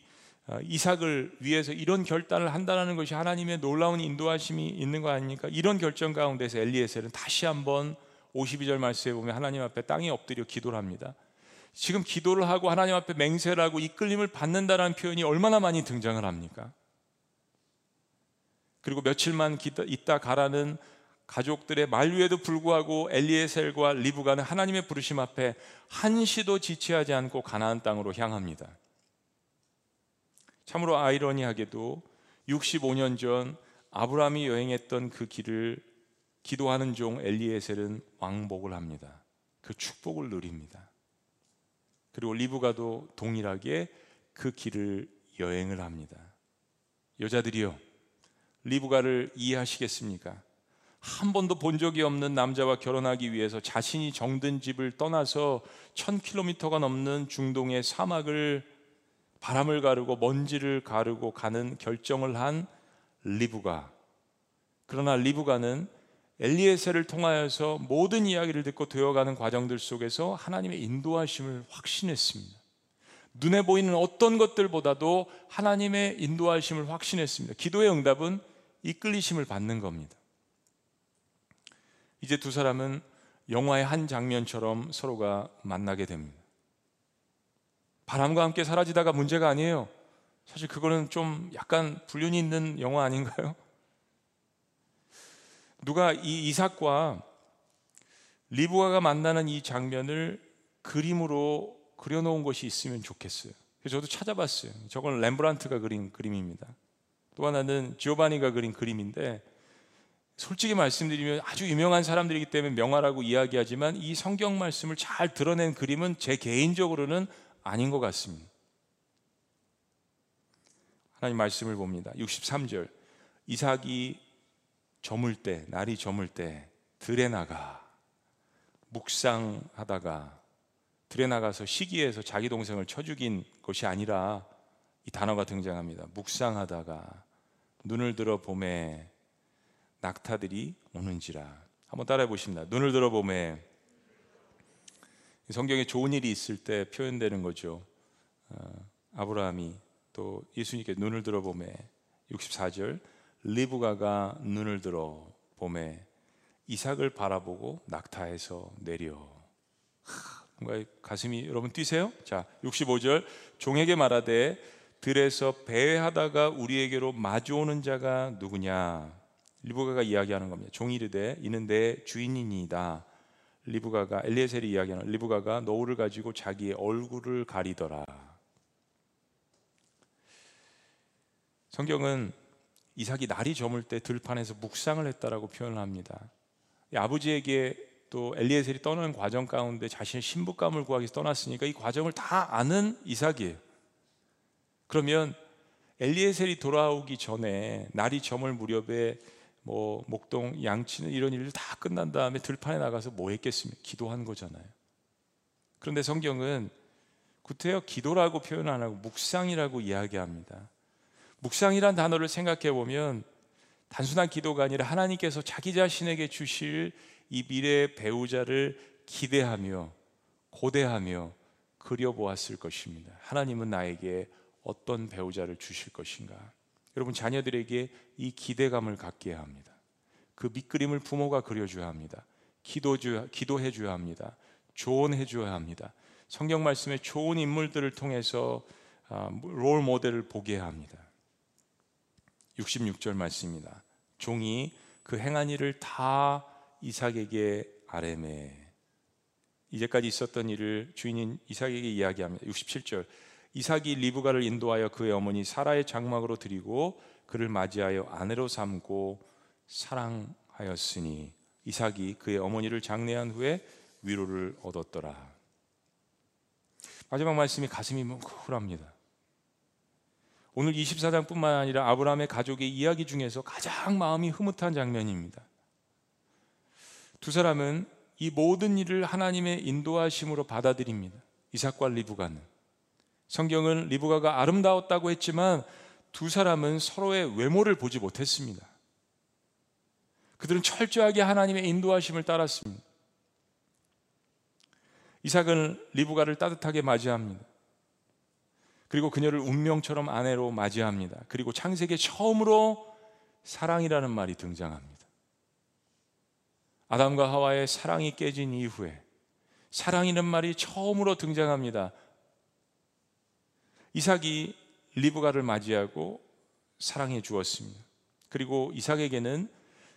A: 아, 이삭을 위해서 이런 결단을 한다는 것이 하나님의 놀라운 인도하심이 있는 거 아닙니까? 이런 결정 가운데서 엘리에셀은 다시 한번 52절 말씀에 보면 하나님 앞에 땅에 엎드려 기도를 합니다. 지금 기도를 하고 하나님 앞에 맹세를 하고 이끌림을 받는다라는 표현이 얼마나 많이 등장을 합니까? 그리고 며칠만 있다 가라는 가족들의 만류에도 불구하고 엘리에셀과 리브가는 하나님의 부르심 앞에 한시도 지체하지 않고 가나안 땅으로 향합니다. 참으로 아이러니하게도 65년 전 아브라함이 여행했던 그 길을 기도하는 종 엘리에셀은 왕복을 합니다. 그 축복을 누립니다. 그리고 리브가도 동일하게 그 길을 여행을 합니다. 여자들이요. 리브가를 이해하시겠습니까? 한 번도 본 적이 없는 남자와 결혼하기 위해서 자신이 정든 집을 떠나서 천 킬로미터가 넘는 중동의 사막을 바람을 가르고 먼지를 가르고 가는 결정을 한 리브가 그러나 리브가는 엘리에셀을 통하여서 모든 이야기를 듣고 되어가는 과정들 속에서 하나님의 인도하심을 확신했습니다. 눈에 보이는 어떤 것들보다도 하나님의 인도하심을 확신했습니다. 기도의 응답은 이끌리심을 받는 겁니다. 이제 두 사람은 영화의 한 장면처럼 서로가 만나게 됩니다. 바람과 함께 사라지다가 문제가 아니에요. 사실 그거는 좀 약간 불륜이 있는 영화 아닌가요? 누가 이 이삭과 리브가가 만나는 이 장면을 그림으로 그려놓은 것이 있으면 좋겠어요. 저도 찾아봤어요. 저건 렘브란트가 그린 그림입니다. 또 하나는 지오바니가 그린 그림인데 솔직히 말씀드리면 아주 유명한 사람들이기 때문에 명화라고 이야기하지만 이 성경 말씀을 잘 드러낸 그림은 제 개인적으로는 아닌 것 같습니다. 하나님 말씀을 봅니다. 63절. 이삭이 저물 때, 날이 저물 때 들에 나가 묵상하다가 들에 나가서 시기에서 자기 동생을 쳐 죽인 것이 아니라 이 단어가 등장합니다. 묵상하다가 눈을 들어 봄에 낙타들이 오는지라. 한번 따라해 보십니다. 눈을 들어 봄에 성경에 좋은 일이 있을 때 표현되는 거죠. 어, 아브라함이 또 예수님께 눈을 들어 봄에 64절 리브가가 눈을 들어 봄에 이삭을 바라보고 낙타에서 내려 뭔가 가슴이 여러분 뛰세요? 자 65절 종에게 말하되 들에서 배회하다가 우리에게로 마주오는 자가 누구냐 리브가가 이야기하는 겁니다. 종이 이르되 이는 내 주인이니이다. 리브가가 엘리에셀이 이야기하는 리브가가 노울을 가지고 자기의 얼굴을 가리더라. 성경은 이삭이 날이 저물 때 들판에서 묵상을 했다라고 표현을 합니다. 아버지에게 또 엘리에셀이 떠나는 과정 가운데 자신의 신부감을 구하기 위해서 떠났으니까 이 과정을 다 아는 이삭이에요. 그러면 엘리에셀이 돌아오기 전에 날이 저물 무렵에 뭐 목동 양치는 이런 일들 다 끝난 다음에 들판에 나가서 뭐 했겠습니까? 기도한 거잖아요. 그런데 성경은 구태여 기도라고 표현 안 하고 묵상이라고 이야기합니다. 묵상이란 단어를 생각해 보면 단순한 기도가 아니라 하나님께서 자기 자신에게 주실 이 미래의 배우자를 기대하며 고대하며 그려보았을 것입니다. 하나님은 나에게 어떤 배우자를 주실 것인가? 여러분 자녀들에게 이 기대감을 갖게 합니다. 그 밑그림을 부모가 그려줘야 합니다. 기도주, 기도해 줘야 합니다. 조언해 줘야 합니다. 성경 말씀에 좋은 인물들을 통해서 아, 롤 모델을 보게 합니다. 66절 말씀입니다. 종이 그 행한 일을 다 이삭에게 아뢰매 이제까지 있었던 일을 주인인 이삭에게 이야기합니다. 67절 이삭이 리브가를 인도하여 그의 어머니 사라의 장막으로 드리고 그를 맞이하여 아내로 삼고 사랑하였으니 이삭이 그의 어머니를 장례한 후에 위로를 얻었더라. 마지막 말씀이 가슴이 뭉클합니다. 오늘 24장뿐만 아니라 아브라함의 가족의 이야기 중에서 가장 마음이 흐뭇한 장면입니다. 두 사람은 이 모든 일을 하나님의 인도하심으로 받아들입니다. 이삭과 리브가는 성경은 리브가가 아름다웠다고 했지만 두 사람은 서로의 외모를 보지 못했습니다. 그들은 철저하게 하나님의 인도하심을 따랐습니다. 이삭은 리브가를 따뜻하게 맞이합니다. 그리고 그녀를 운명처럼 아내로 맞이합니다. 그리고 창세기 처음으로 사랑이라는 말이 등장합니다. 아담과 하와의 사랑이 깨진 이후에 사랑이라는 말이 처음으로 등장합니다. 이삭이 리브가를 맞이하고 사랑해 주었습니다. 그리고 이삭에게는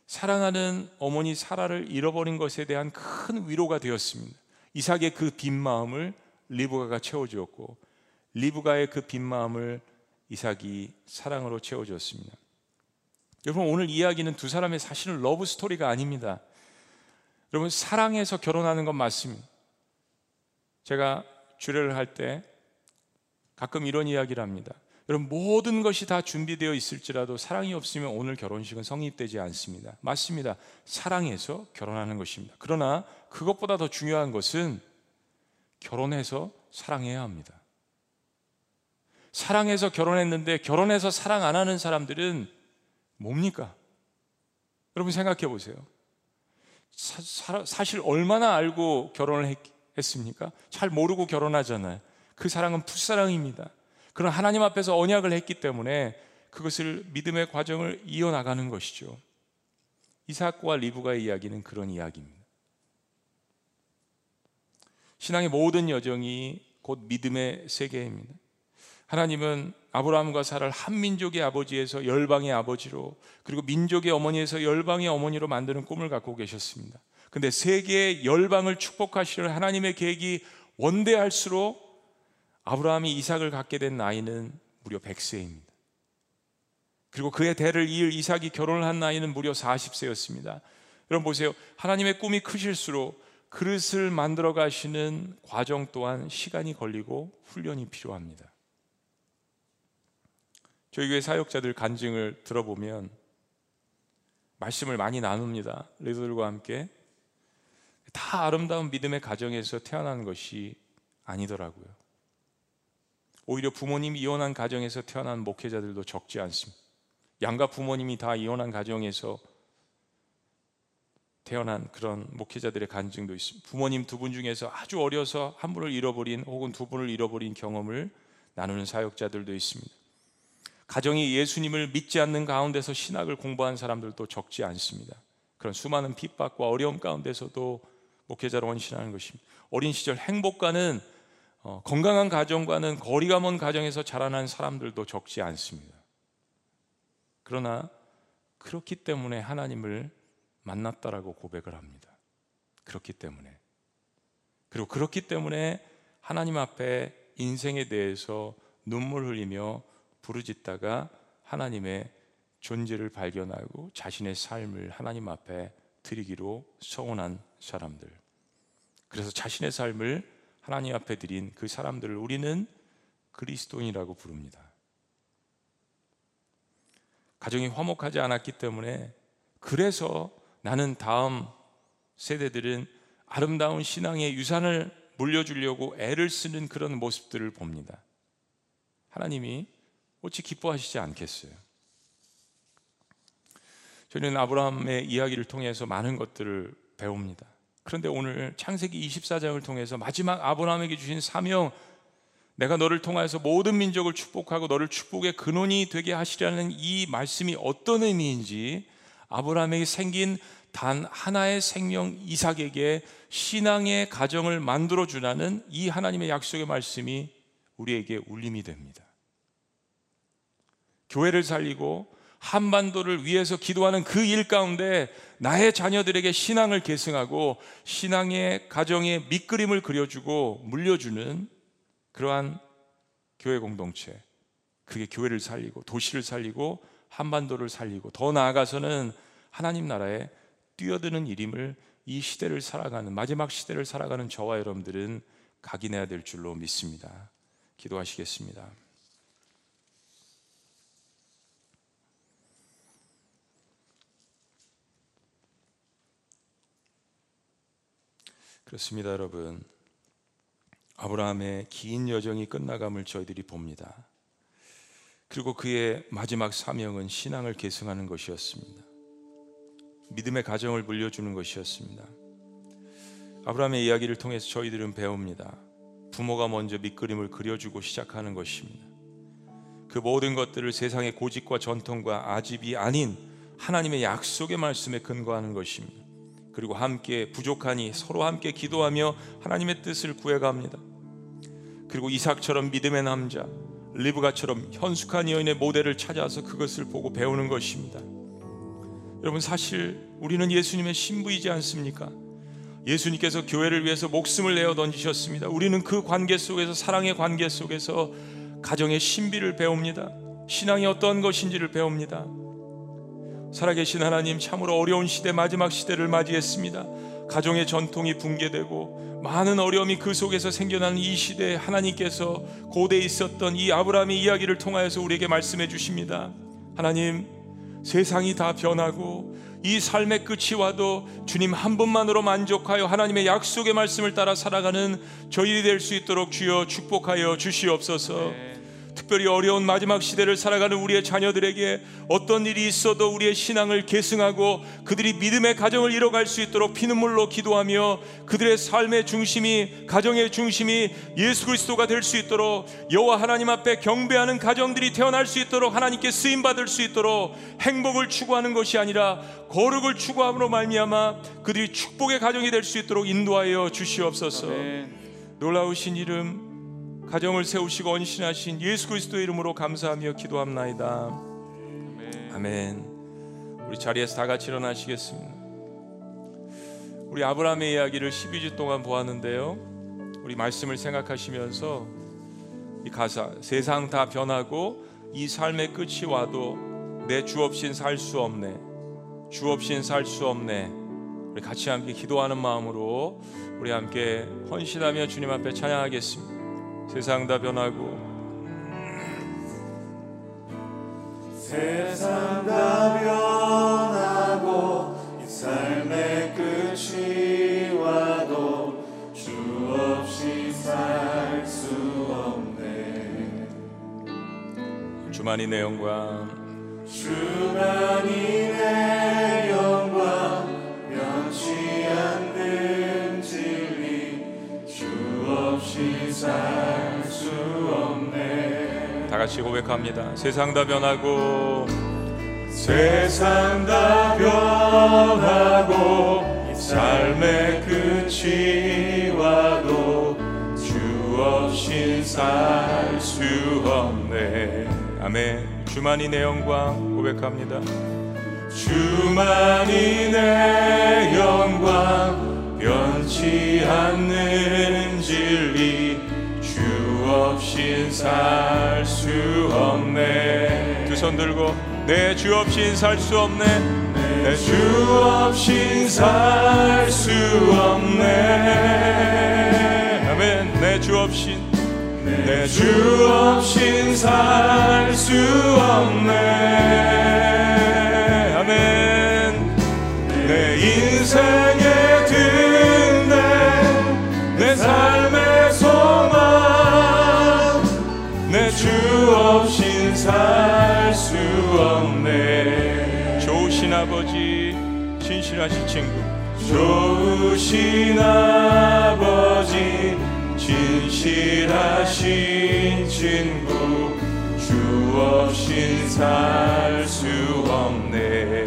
A: 사랑하는 어머니 사라를 잃어버린 것에 대한 큰 위로가 되었습니다. 이삭의 그 빈 마음을 리브가가 채워주었고 리브가의 그 빈 마음을 이삭이 사랑으로 채워주었습니다. 여러분 오늘 이야기는 두 사람의 사실은 러브 스토리가 아닙니다. 여러분 사랑해서 결혼하는 건 맞습니다. 제가 주례를 할 때 가끔 이런 이야기를 합니다. 여러분 모든 것이 다 준비되어 있을지라도 사랑이 없으면 오늘 결혼식은 성립되지 않습니다. 맞습니다. 사랑해서 결혼하는 것입니다. 그러나 그것보다 더 중요한 것은 결혼해서 사랑해야 합니다. 사랑해서 결혼했는데 결혼해서 사랑 안 하는 사람들은 뭡니까? 여러분 생각해 보세요. 사, 실 얼마나 알고 결혼을 했, 했습니까? 잘 모르고 결혼하잖아요. 그 사랑은 풋사랑입니다. 그런 하나님 앞에서 언약을 했기 때문에 그것을 믿음의 과정을 이어나가는 것이죠. 이삭과 리브가의 이야기는 그런 이야기입니다. 신앙의 모든 여정이 곧 믿음의 세계입니다. 하나님은 아브라함과 사라를 한 민족의 아버지에서 열방의 아버지로 그리고 민족의 어머니에서 열방의 어머니로 만드는 꿈을 갖고 계셨습니다. 근데 세계의 열방을 축복하시려 하나님의 계획이 원대할수록 아브라함이 이삭을 갖게 된 나이는 무려 100세입니다. 그리고 그의 대를 이을 이삭이 결혼을 한 나이는 무려 40세였습니다. 여러분 보세요. 하나님의 꿈이 크실수록 그릇을 만들어 가시는 과정 또한 시간이 걸리고 훈련이 필요합니다. 저희 교회 사역자들 간증을 들어보면 말씀을 많이 나눕니다. 리더들과 함께 다 아름다운 믿음의 가정에서 태어난 것이 아니더라고요. 오히려 부모님이 이혼한 가정에서 태어난 목회자들도 적지 않습니다. 양가 부모님이 다 이혼한 가정에서 태어난 그런 목회자들의 간증도 있습니다. 부모님 두 분 중에서 아주 어려서 한 분을 잃어버린 혹은 두 분을 잃어버린 경험을 나누는 사역자들도 있습니다. 가정이 예수님을 믿지 않는 가운데서 신학을 공부한 사람들도 적지 않습니다. 그런 수많은 핍박과 어려움 가운데서도 목회자로 헌신하는 것입니다. 어린 시절 행복과는 어, 건강한 가정과는 거리가 먼 가정에서 자라난 사람들도 적지 않습니다. 그러나 그렇기 때문에 하나님을 만났다라고 고백을 합니다. 그렇기 때문에. 그리고 그렇기 때문에 하나님 앞에 인생에 대해서 눈물 흘리며 부르짖다가 하나님의 존재를 발견하고 자신의 삶을 하나님 앞에 드리기로 서원한 사람들. 그래서 자신의 삶을 하나님 앞에 드린 그 사람들을 우리는 그리스도인이라고 부릅니다. 가정이 화목하지 않았기 때문에 그래서 나는 다음 세대들은 아름다운 신앙의 유산을 물려주려고 애를 쓰는 그런 모습들을 봅니다. 하나님이 어찌 기뻐하시지 않겠어요? 저는 아브라함의 이야기를 통해서 많은 것들을 배웁니다. 그런데 오늘 창세기 24장을 통해서 마지막 아브라함에게 주신 사명, 내가 너를 통하여서 모든 민족을 축복하고 너를 축복의 근원이 되게 하시라는 이 말씀이 어떤 의미인지 아브라함에게 생긴 단 하나의 생명 이삭에게 신앙의 가정을 만들어 주라는 이 하나님의 약속의 말씀이 우리에게 울림이 됩니다. 교회를 살리고 한반도를 위해서 기도하는 그 일 가운데 나의 자녀들에게 신앙을 계승하고 신앙의 가정의 밑그림을 그려주고 물려주는 그러한 교회 공동체 그게 교회를 살리고 도시를 살리고 한반도를 살리고 더 나아가서는 하나님 나라에 뛰어드는 일임을 이 시대를 살아가는 마지막 시대를 살아가는 저와 여러분들은 각인해야 될 줄로 믿습니다. 기도하시겠습니다. 그렇습니다, 여러분. 아브라함의 긴 여정이 끝나감을 저희들이 봅니다. 그리고 그의 마지막 사명은 신앙을 계승하는 것이었습니다. 믿음의 가정을 물려주는 것이었습니다. 아브라함의 이야기를 통해서 저희들은 배웁니다. 부모가 먼저 밑그림을 그려주고 시작하는 것입니다. 그 모든 것들을 세상의 고집과 전통과 아집이 아닌 하나님의 약속의 말씀에 근거하는 것입니다. 그리고 함께 부족하니 서로 함께 기도하며 하나님의 뜻을 구해갑니다. 그리고 이삭처럼 믿음의 남자, 리브가처럼 현숙한 여인의 모델을 찾아서 그것을 보고 배우는 것입니다. 여러분 사실 우리는 예수님의 신부이지 않습니까? 예수님께서 교회를 위해서 목숨을 내어 던지셨습니다. 우리는 그 관계 속에서 사랑의 관계 속에서 가정의 신비를 배웁니다. 신앙이 어떤 것인지를 배웁니다. 살아계신 하나님 참으로 어려운 시대 마지막 시대를 맞이했습니다. 가정의 전통이 붕괴되고 많은 어려움이 그 속에서 생겨나는 이 시대에 하나님께서 고대에 있었던 이 아브라함의 이야기를 통하여서 우리에게 말씀해 주십니다. 하나님 세상이 다 변하고 이 삶의 끝이 와도 주님 한 분만으로 만족하여 하나님의 약속의 말씀을 따라 살아가는 저희들이 될 수 있도록 주여 축복하여 주시옵소서. 네. 특별히 어려운 마지막 시대를 살아가는 우리의 자녀들에게 어떤 일이 있어도 우리의 신앙을 계승하고 그들이 믿음의 가정을 이뤄갈 수 있도록 피눈물로 기도하며 그들의 삶의 중심이 가정의 중심이 예수 그리스도가 될 수 있도록 여호와 하나님 앞에 경배하는 가정들이 태어날 수 있도록 하나님께 쓰임 받을 수 있도록 행복을 추구하는 것이 아니라 거룩을 추구함으로 말미암아 그들이 축복의 가정이 될 수 있도록 인도하여 주시옵소서. 아멘. 놀라우신 이름 가정을 세우시고 언신하신 예수 그리스도의 이름으로 감사하며 기도합나이다. 아멘. 우리 자리에서 다 같이 일어나시겠습니다. 우리 아브라함의 이야기를 12주 동안 보았는데요. 우리 말씀을 생각하시면서 이 가사 세상 다 변하고 이 삶의 끝이 와도 내 주 없인 살 수 없네. 주 없인 살 수 없네. 우리 같이 함께 기도하는 마음으로 우리 함께 헌신하며 주님 앞에 찬양하겠습니다. 세상 다 변하고.
B: 세상 다 변하고 이 삶의 끝이 와도 주 없이 살 수 없네.
A: 주만이 내 영광 같이 고백합니다. 세상 다 변하고
B: 세상 다 변하고 삶의 끝이 와도 주 없이 살수 없네.
A: 아멘. 주만이 내 영광 고백합니다.
B: 주만이 내 영광 변치 않는 진리. 주 없인 살 수 없네.
A: 두 손 들고 내 주 없인 살 수 없네.
B: 내 주 없인 살 수 없네.
A: 아멘. 내 주 없인
B: 내 주 없인 살 수 없네.
A: 아멘.
B: 내 인생의 등대. 내 삶의 소망. 내 주 없인 살 수 없네.
A: 좋으신 아버지 진실하신 친구.
B: 좋으신 아버지 진실하신 친구. 주 없인 살 수 없네.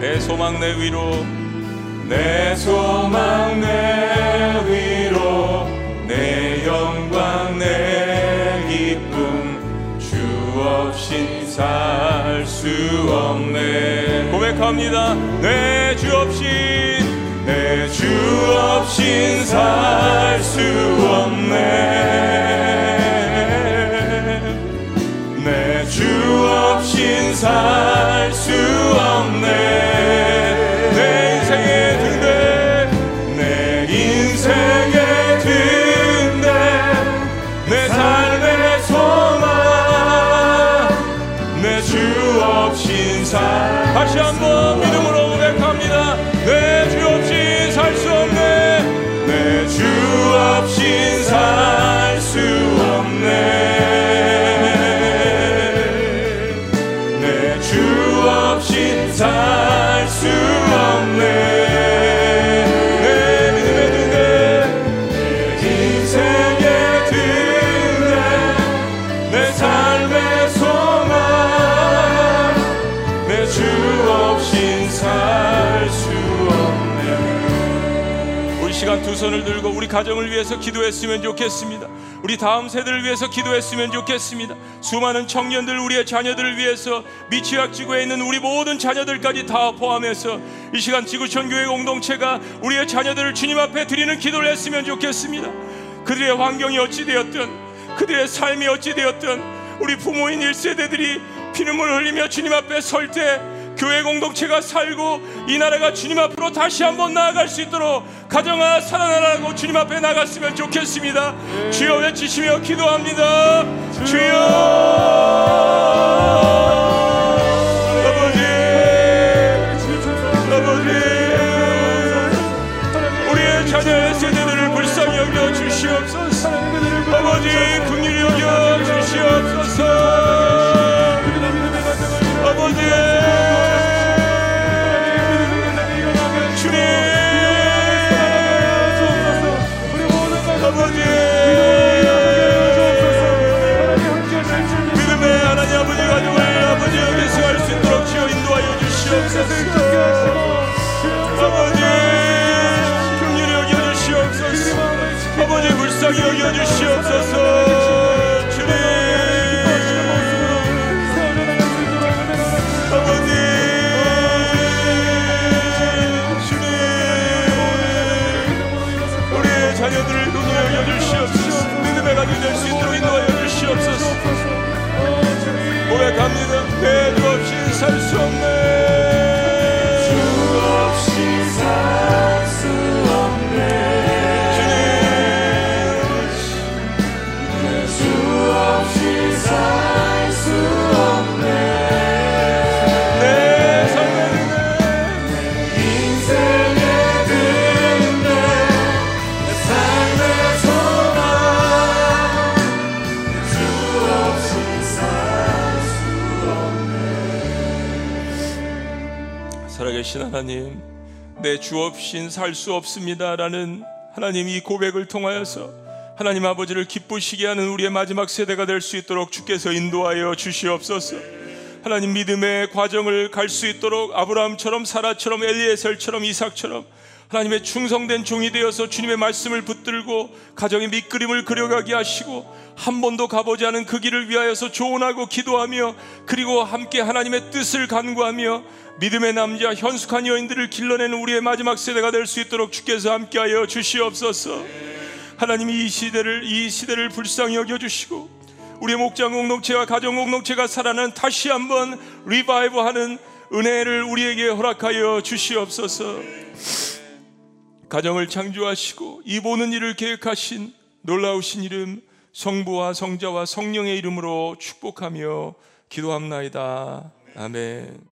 A: 내 소망 내 위로.
B: 내 소망 내 위로. 내 영 살 수 없네.
A: 고백합니다. 내 주 없인
B: 내 주 없인 살 수 없네. 내 주 없인 살수
A: 가정을 위해서 기도했으면 좋겠습니다. 우리 다음 세대를 위해서 기도했으면 좋겠습니다. 수많은 청년들, 우리의 자녀들을 위해서 미취학 지구에 있는 우리 모든 자녀들까지 다 포함해서 이 시간 지구촌 교회 공동체가 우리의 자녀들을 주님 앞에 드리는 기도를 했으면 좋겠습니다. 그들의 환경이 어찌 되었든 그들의 삶이 어찌 되었든 우리 부모인 1세대들이 피눈물 흘리며 주님 앞에 설 때 교회 공동체가 살고 이 나라가 주님 앞으로 다시 한번 나아갈 수 있도록 가정아 살아나라고 주님 앞에 나갔으면 좋겠습니다. 주여 외치시며 기도합니다. 주여 아버 하나님, 내 주 없인 살 수 없습니다라는 하나님 이 고백을 통하여서 하나님 아버지를 기쁘시게 하는 우리의 마지막 세대가 될 수 있도록 주께서 인도하여 주시옵소서. 하나님 믿음의 과정을 갈 수 있도록 아브라함처럼 사라처럼 엘리에셀처럼 이삭처럼 하나님의 충성된 종이 되어서 주님의 말씀을 붙들고 가정의 밑그림을 그려가게 하시고 한 번도 가보지 않은 그 길을 위하여서 조언하고 기도하며 그리고 함께 하나님의 뜻을 간구하며 믿음의 남자 현숙한 여인들을 길러내는 우리의 마지막 세대가 될 수 있도록 주께서 함께하여 주시옵소서. 하나님이 이 시대를 이 시대를 불쌍히 여겨 주시고 우리의 목장 공동체와 가정 공동체가 살아나는 다시 한번 리바이브하는 은혜를 우리에게 허락하여 주시옵소서. 가정을 창조하시고 이 보는 일을 계획하신 놀라우신 이름 성부와 성자와 성령의 이름으로 축복하며 기도합나이다. 아멘.